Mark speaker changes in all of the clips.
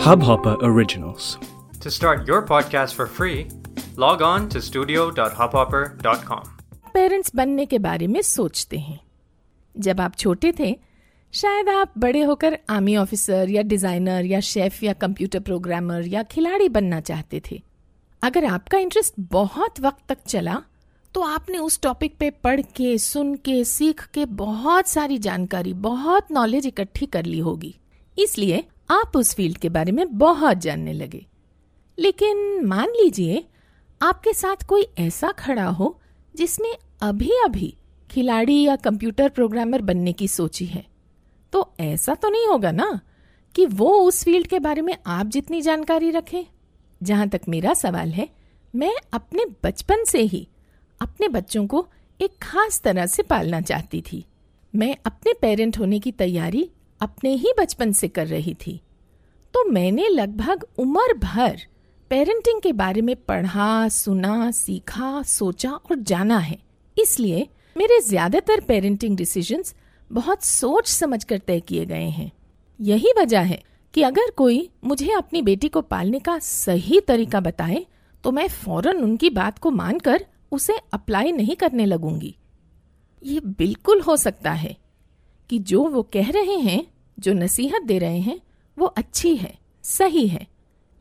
Speaker 1: Hubhopper Originals.
Speaker 2: To start your podcast for free, log on to studio.hubhopper.com.
Speaker 3: Parents बनने के बारे में सोचते हैं जब आप छोटे थे शायद आप बड़े होकर आर्मी ऑफिसर या डिज़ाइनर या शेफ या कंप्यूटर प्रोग्रामर या खिलाड़ी बनना चाहते थे अगर आपका इंटरेस्ट बहुत वक्त तक चला तो आपने उस टॉपिक पे पढ़ के सुन के सीख के बहुत सारी जानकारी बहुत नॉलेज इकट्ठी कर ली होगी इसलिए आप उस फ़ील्ड के बारे में बहुत जानने लगे। लेकिन मान लीजिए, आपके साथ कोई ऐसा खड़ा हो जिसने अभी अभी खिलाड़ी या कंप्यूटर प्रोग्रामर बनने की सोची है तो ऐसा तो नहीं होगा ना कि वो उस फ़ील्ड के बारे में आप जितनी जानकारी रखें। जहाँ तक मेरा सवाल है, मैं अपने बचपन से ही अपने बच्चों को एक खास तरह से पालना चाहती थी। मैं अपने पेरेंट होने की तैयारी अपने ही बचपन से कर रही थी। तो मैंने लगभग उम्र भर पेरेंटिंग के बारे में पढ़ा, सुना, सीखा, सोचा और जाना है। इसलिए मेरे ज़्यादातर पेरेंटिंग डिसीजंस बहुत सोच समझ कर तय किए गए हैं। यही वजह है कि अगर कोई मुझे अपनी बेटी को पालने का सही तरीका बताए तो मैं फ़ौरन उनकी बात को मानकर उसे अप्लाई नहीं करने लगूँगी। ये बिल्कुल हो सकता है कि जो वो कह रहे हैं जो नसीहत दे रहे हैं, वो अच्छी है, सही है।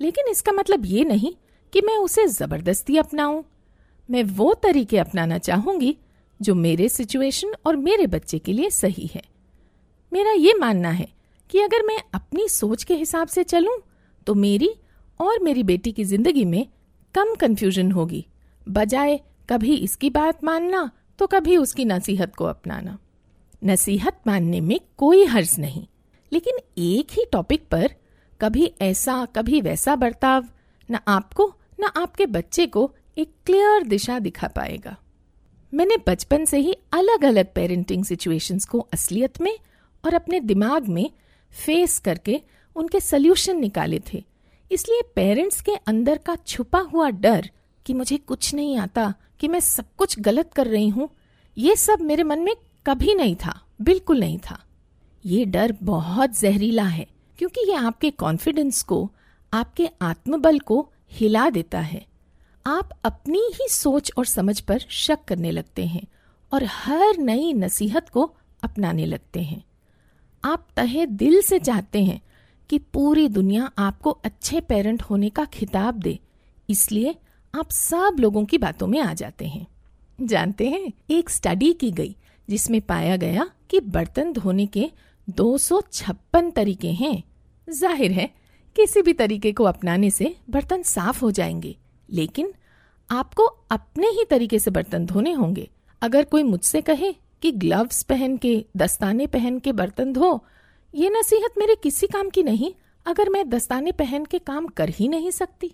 Speaker 3: लेकिन इसका मतलब ये नहीं कि मैं उसे ज़बरदस्ती अपनाऊं। मैं वो तरीके अपनाना चाहूँगी जो मेरे सिचुएशन और मेरे बच्चे के लिए सही है। मेरा ये मानना है कि अगर मैं अपनी सोच के हिसाब से चलूँ तो मेरी और मेरी बेटी की ज़िंदगी में कम कंफ्यूजन होगी। बजाय कभी इसकी बात मानना तो कभी उसकी नसीहत को अपनाना। नसीहत मानने में कोई हर्ज नहीं। लेकिन एक ही टॉपिक पर कभी ऐसा, कभी वैसा बर्ताव न आपको, न आपके बच्चे को एक क्लियर दिशा दिखा पाएगा। मैंने बचपन से ही अलग अलग पेरेंटिंग सिचुएशंस को असलियत में और अपने दिमाग में फेस करके उनके सल्यूशन निकाले थे। इसलिए पेरेंट्स के अंदर का छुपा हुआ डर कि मुझे कुछ नहीं आता, कि मैं सब कुछ गलत कर रही हूँ, ये सब मेरे मन में कभी नहीं था, बिल्कुल नहीं था। ये डर बहुत जहरीला है, क्योंकि ये आपके कॉन्फिडेंस को, आपके आत्मबल को हिला देता है। आप अपनी ही सोच और समझ पर शक करने लगते हैं और हर नई नसीहत को अपनाने लगते हैं। आप तहे दिल से चाहते हैं कि पूरी दुनिया आपको अच्छे पेरेंट होने का खिताब दे, इसलिए आप सब लोगों की बातों में आ जाते हैं। जानते हैं, एक स्टडी की गई, जिसमें पाया गया कि बर्तन धोने के दो सौ छप्पन तरीके हैं। ज़ाहिर है, किसी भी तरीके को अपनाने से बर्तन साफ़ हो जाएँगे। लेकिन आपको अपने ही तरीके से बर्तन धोने होंगे। अगर कोई मुझसे कहे कि ग्लव्स पहन के, दस्ताने पहन के बर्तन धो, ये नसीहत मेरे किसी काम की नहीं, अगर मैं दस्ताने पहन के काम कर ही नहीं सकती।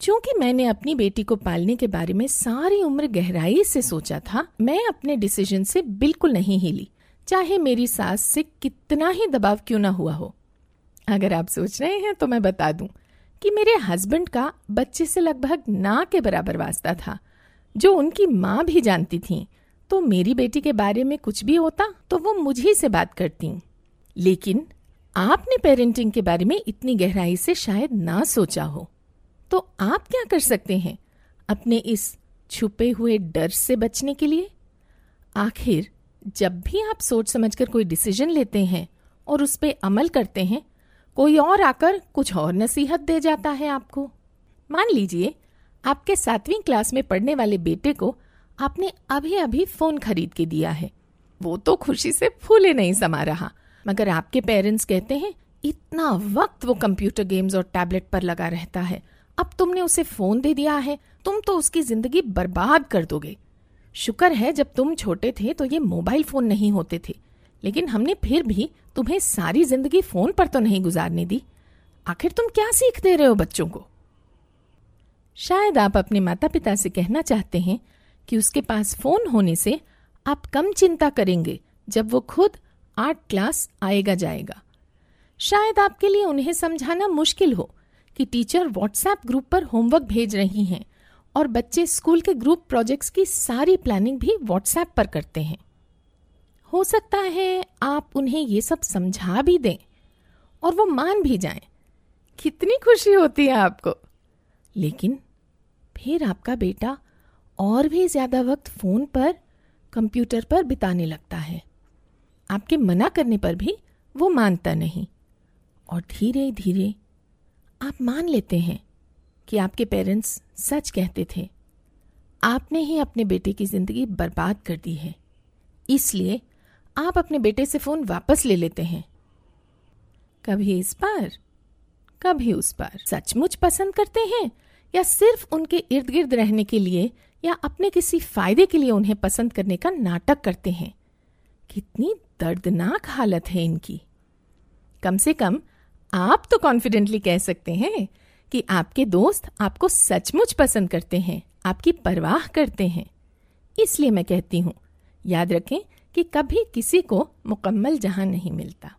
Speaker 3: चूँकि मैंने अपनी बेटी को पालने के बारे में सारी उम्र गहराई से सोचा था, मैं अपने डिसीज़न से बिल्कुल नहीं हिली। चाहे मेरी सास से कितना ही दबाव क्यों ना हुआ हो। अगर आप सोच रहे हैं तो मैं बता दूँ कि मेरे हस्बैंड का बच्चे से लगभग ना के बराबर वास्ता था। जो उनकी माँ भी जानती थी तो मेरी बेटी के बारे में कुछ भी होता तो वो मुझे से बात करती। लेकिन आपने पेरेंटिंग के बारे में इतनी गहराई से शायद ना सोचा हो। तो आप क्या कर सकते हैं अपने इस छुपे हुए डर से बचने के लिए? आखिर जब भी आप सोच समझकर कोई डिसीज़न लेते हैं और उस पर अमल करते हैं, कोई और आकर कुछ और नसीहत दे जाता है आपको। मान लीजिए, आपके सातवीं क्लास में पढ़ने वाले बेटे को आपने अभी अभी फ़ोन खरीद के दिया है। वो तो खुशी से फूले नहीं समा रहा। मगर आपके पेरेंट्स कहते हैं, इतना वक्त वो कंप्यूटर गेम्स और टैबलेट पर लगा रहता है। अब तुमने उसे फ़ोन दे दिया है, तुम तो उसकी ज़िंदगी बर्बाद कर दोगे। शुक्र है जब तुम छोटे थे तो ये मोबाइल फ़ोन नहीं होते थे। लेकिन हमने फिर भी तुम्हें सारी ज़िंदगी फ़ोन पर तो नहीं गुजारने दी। आखिर तुम क्या सीख दे रहे हो बच्चों को? शायद आप अपने माता पिता से कहना चाहते हैं कि उसके पास फ़ोन होने से आप कम चिंता करेंगे जब वो खुद आर्ट क्लास आएगा जाएगा। शायद आपके लिए उन्हें समझाना मुश्किल हो कि टीचर व्हाट्सएप ग्रुप पर होमवर्क भेज रही हैं। और बच्चे स्कूल के ग्रुप प्रोजेक्ट्स की सारी प्लानिंग भी व्हाट्सएप पर करते हैं। हो सकता है आप उन्हें ये सब समझा भी दें और वो मान भी जाएँ, कितनी खुशी होती है आपको। लेकिन फिर आपका बेटा और भी ज़्यादा वक्त फ़ोन पर कंप्यूटर पर बिताने लगता है। आपके मना करने पर भी वो मानता नहीं। और धीरे धीरे आप मान लेते हैं कि आपके पेरेंट्स सच कहते थे। आपने ही अपने बेटे की ज़िंदगी बर्बाद कर दी है। इसलिए आप अपने बेटे से फ़ोन वापस ले लेते हैं। कभी इस पार कभी उस पार सचमुच पसंद करते हैं या सिर्फ़ उनके इर्द गिर्द रहने के लिए या अपने किसी फ़ायदे के लिए उन्हें पसंद करने का नाटक करते हैं? कितनी दर्दनाक हालत है इनकी। कम से कम आप तो कॉन्फिडेंटली कह सकते हैं कि आपके दोस्त आपको सचमुच पसंद करते हैं, आपकी परवाह करते हैं। इसलिए मैं कहती हूँ, याद रखें कि कभी किसी को मुकम्मल जहाँ नहीं मिलता।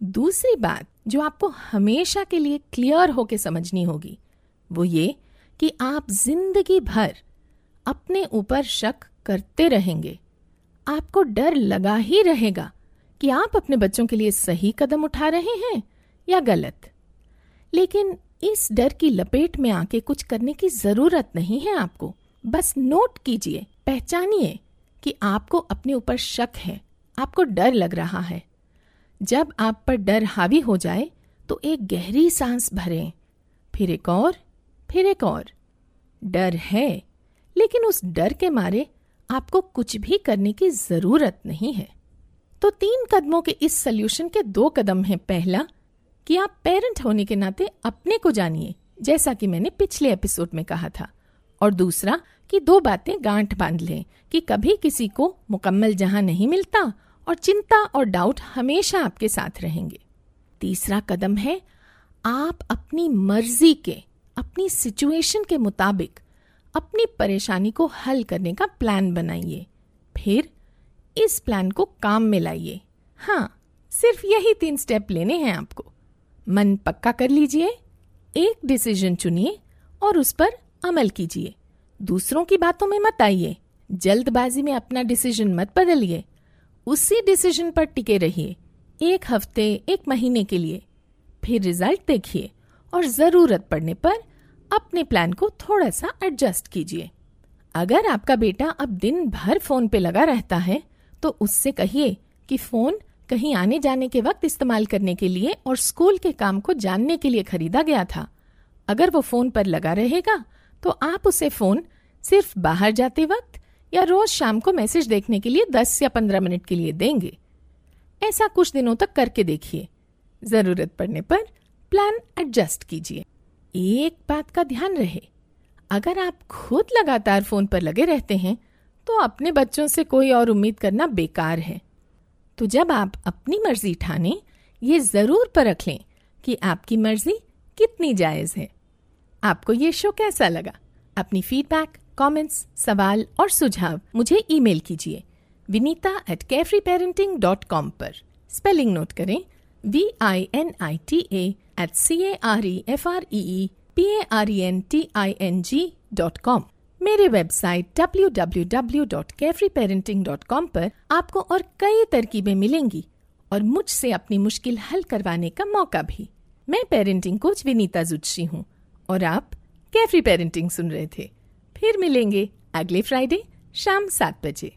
Speaker 3: दूसरी बात जो आपको हमेशा के लिए क्लियर होकर समझनी होगी, वो ये कि आप ज़िंदगी भर अपने ऊपर शक करते रहेंगे। आपको डर लगा ही रहेगा कि आप अपने बच्चों के लिए सही कदम उठा रहे हैं या गलत। लेकिन इस डर की लपेट में आके कुछ करने की ज़रूरत नहीं है आपको। बस नोट कीजिए, पहचानिए कि आपको अपने ऊपर शक है, आपको डर लग रहा है। जब आप पर डर हावी हो जाए तो एक गहरी सांस भरें। फिर एक और, फिर एक और। डर है, लेकिन उस डर के मारे आपको कुछ भी करने की ज़रूरत नहीं है। तो तीन कदमों के इस सोल्यूशन के दो कदम हैं। पहला कि आप पेरेंट होने के नाते अपने को जानिए, जैसा कि मैंने पिछले एपिसोड में कहा था। और दूसरा, कि दो बातें गांठ बाँध लें, कि कभी किसी को मुकम्मल जहाँ नहीं मिलता और चिंता और डाउट हमेशा आपके साथ रहेंगे। तीसरा कदम है, आप अपनी मर्ज़ी के, अपनी सिचुएशन के मुताबिक अपनी परेशानी को हल करने का प्लान बनाइए। फिर इस प्लान को काम में लाइए। हाँ सिर्फ़ यही तीन स्टेप लेने हैं आपको। मन पक्का कर लीजिए, एक डिसीज़न चुनिए और उस पर अमल कीजिए। दूसरों की बातों में मत आइए, जल्दबाजी में अपना डिसीज़न मत बदलिए। उसी डिसीज़न पर टिके रहिए, एक हफ़्ते, एक महीने के लिए। फिर रिज़ल्ट देखिए और ज़रूरत पड़ने पर अपने प्लान को थोड़ा सा एडजस्ट कीजिए। अगर आपका बेटा अब दिन भर फ़ोन पे लगा रहता है तो उससे कहिए कि फ़ोन कहीं आने जाने के वक्त इस्तेमाल करने के लिए और स्कूल के काम को जानने के लिए खरीदा गया था। अगर वो फ़ोन पर लगा रहेगा तो आप उसे फ़ोन सिर्फ़ बाहर जाते वक्त या रोज शाम को मैसेज देखने के लिए दस या पंद्रह मिनट के लिए देंगे। ऐसा कुछ दिनों तक करके देखिए। ज़रूरत पड़ने पर प्लान एडजस्ट कीजिए। एक बात का ध्यान रहे। अगर आप खुद लगातार फ़ोन पर लगे रहते हैं तो अपने बच्चों से कोई और उम्मीद करना बेकार है। तो जब आप अपनी मर्ज़ी ठाने ये ज़रूर परख लें कि आपकी मर्ज़ी कितनी जायज़ है। आपको ये शो कैसा लगा? अपनी फीडबैक कमेंट्स, सवाल और सुझाव मुझे ईमेल कीजिए Vinita at carefree parenting dot com पर। स्पेलिंग नोट करें V I N I T at C A R E F R E P A R E N T I N G dot com मेरे website www.carefreeparenting.com पर आपको और कई तरकीबें मिलेंगी और मुझसे अपनी मुश्किल हल करवाने का मौका भी। मैं पेरेंटिंग कोच विनीता जुटशी हूँ और आप कैफरी पेरेंटिंग सुन रहे थे। फिर मिलेंगे अगले फ्राइडे शाम सात बजे।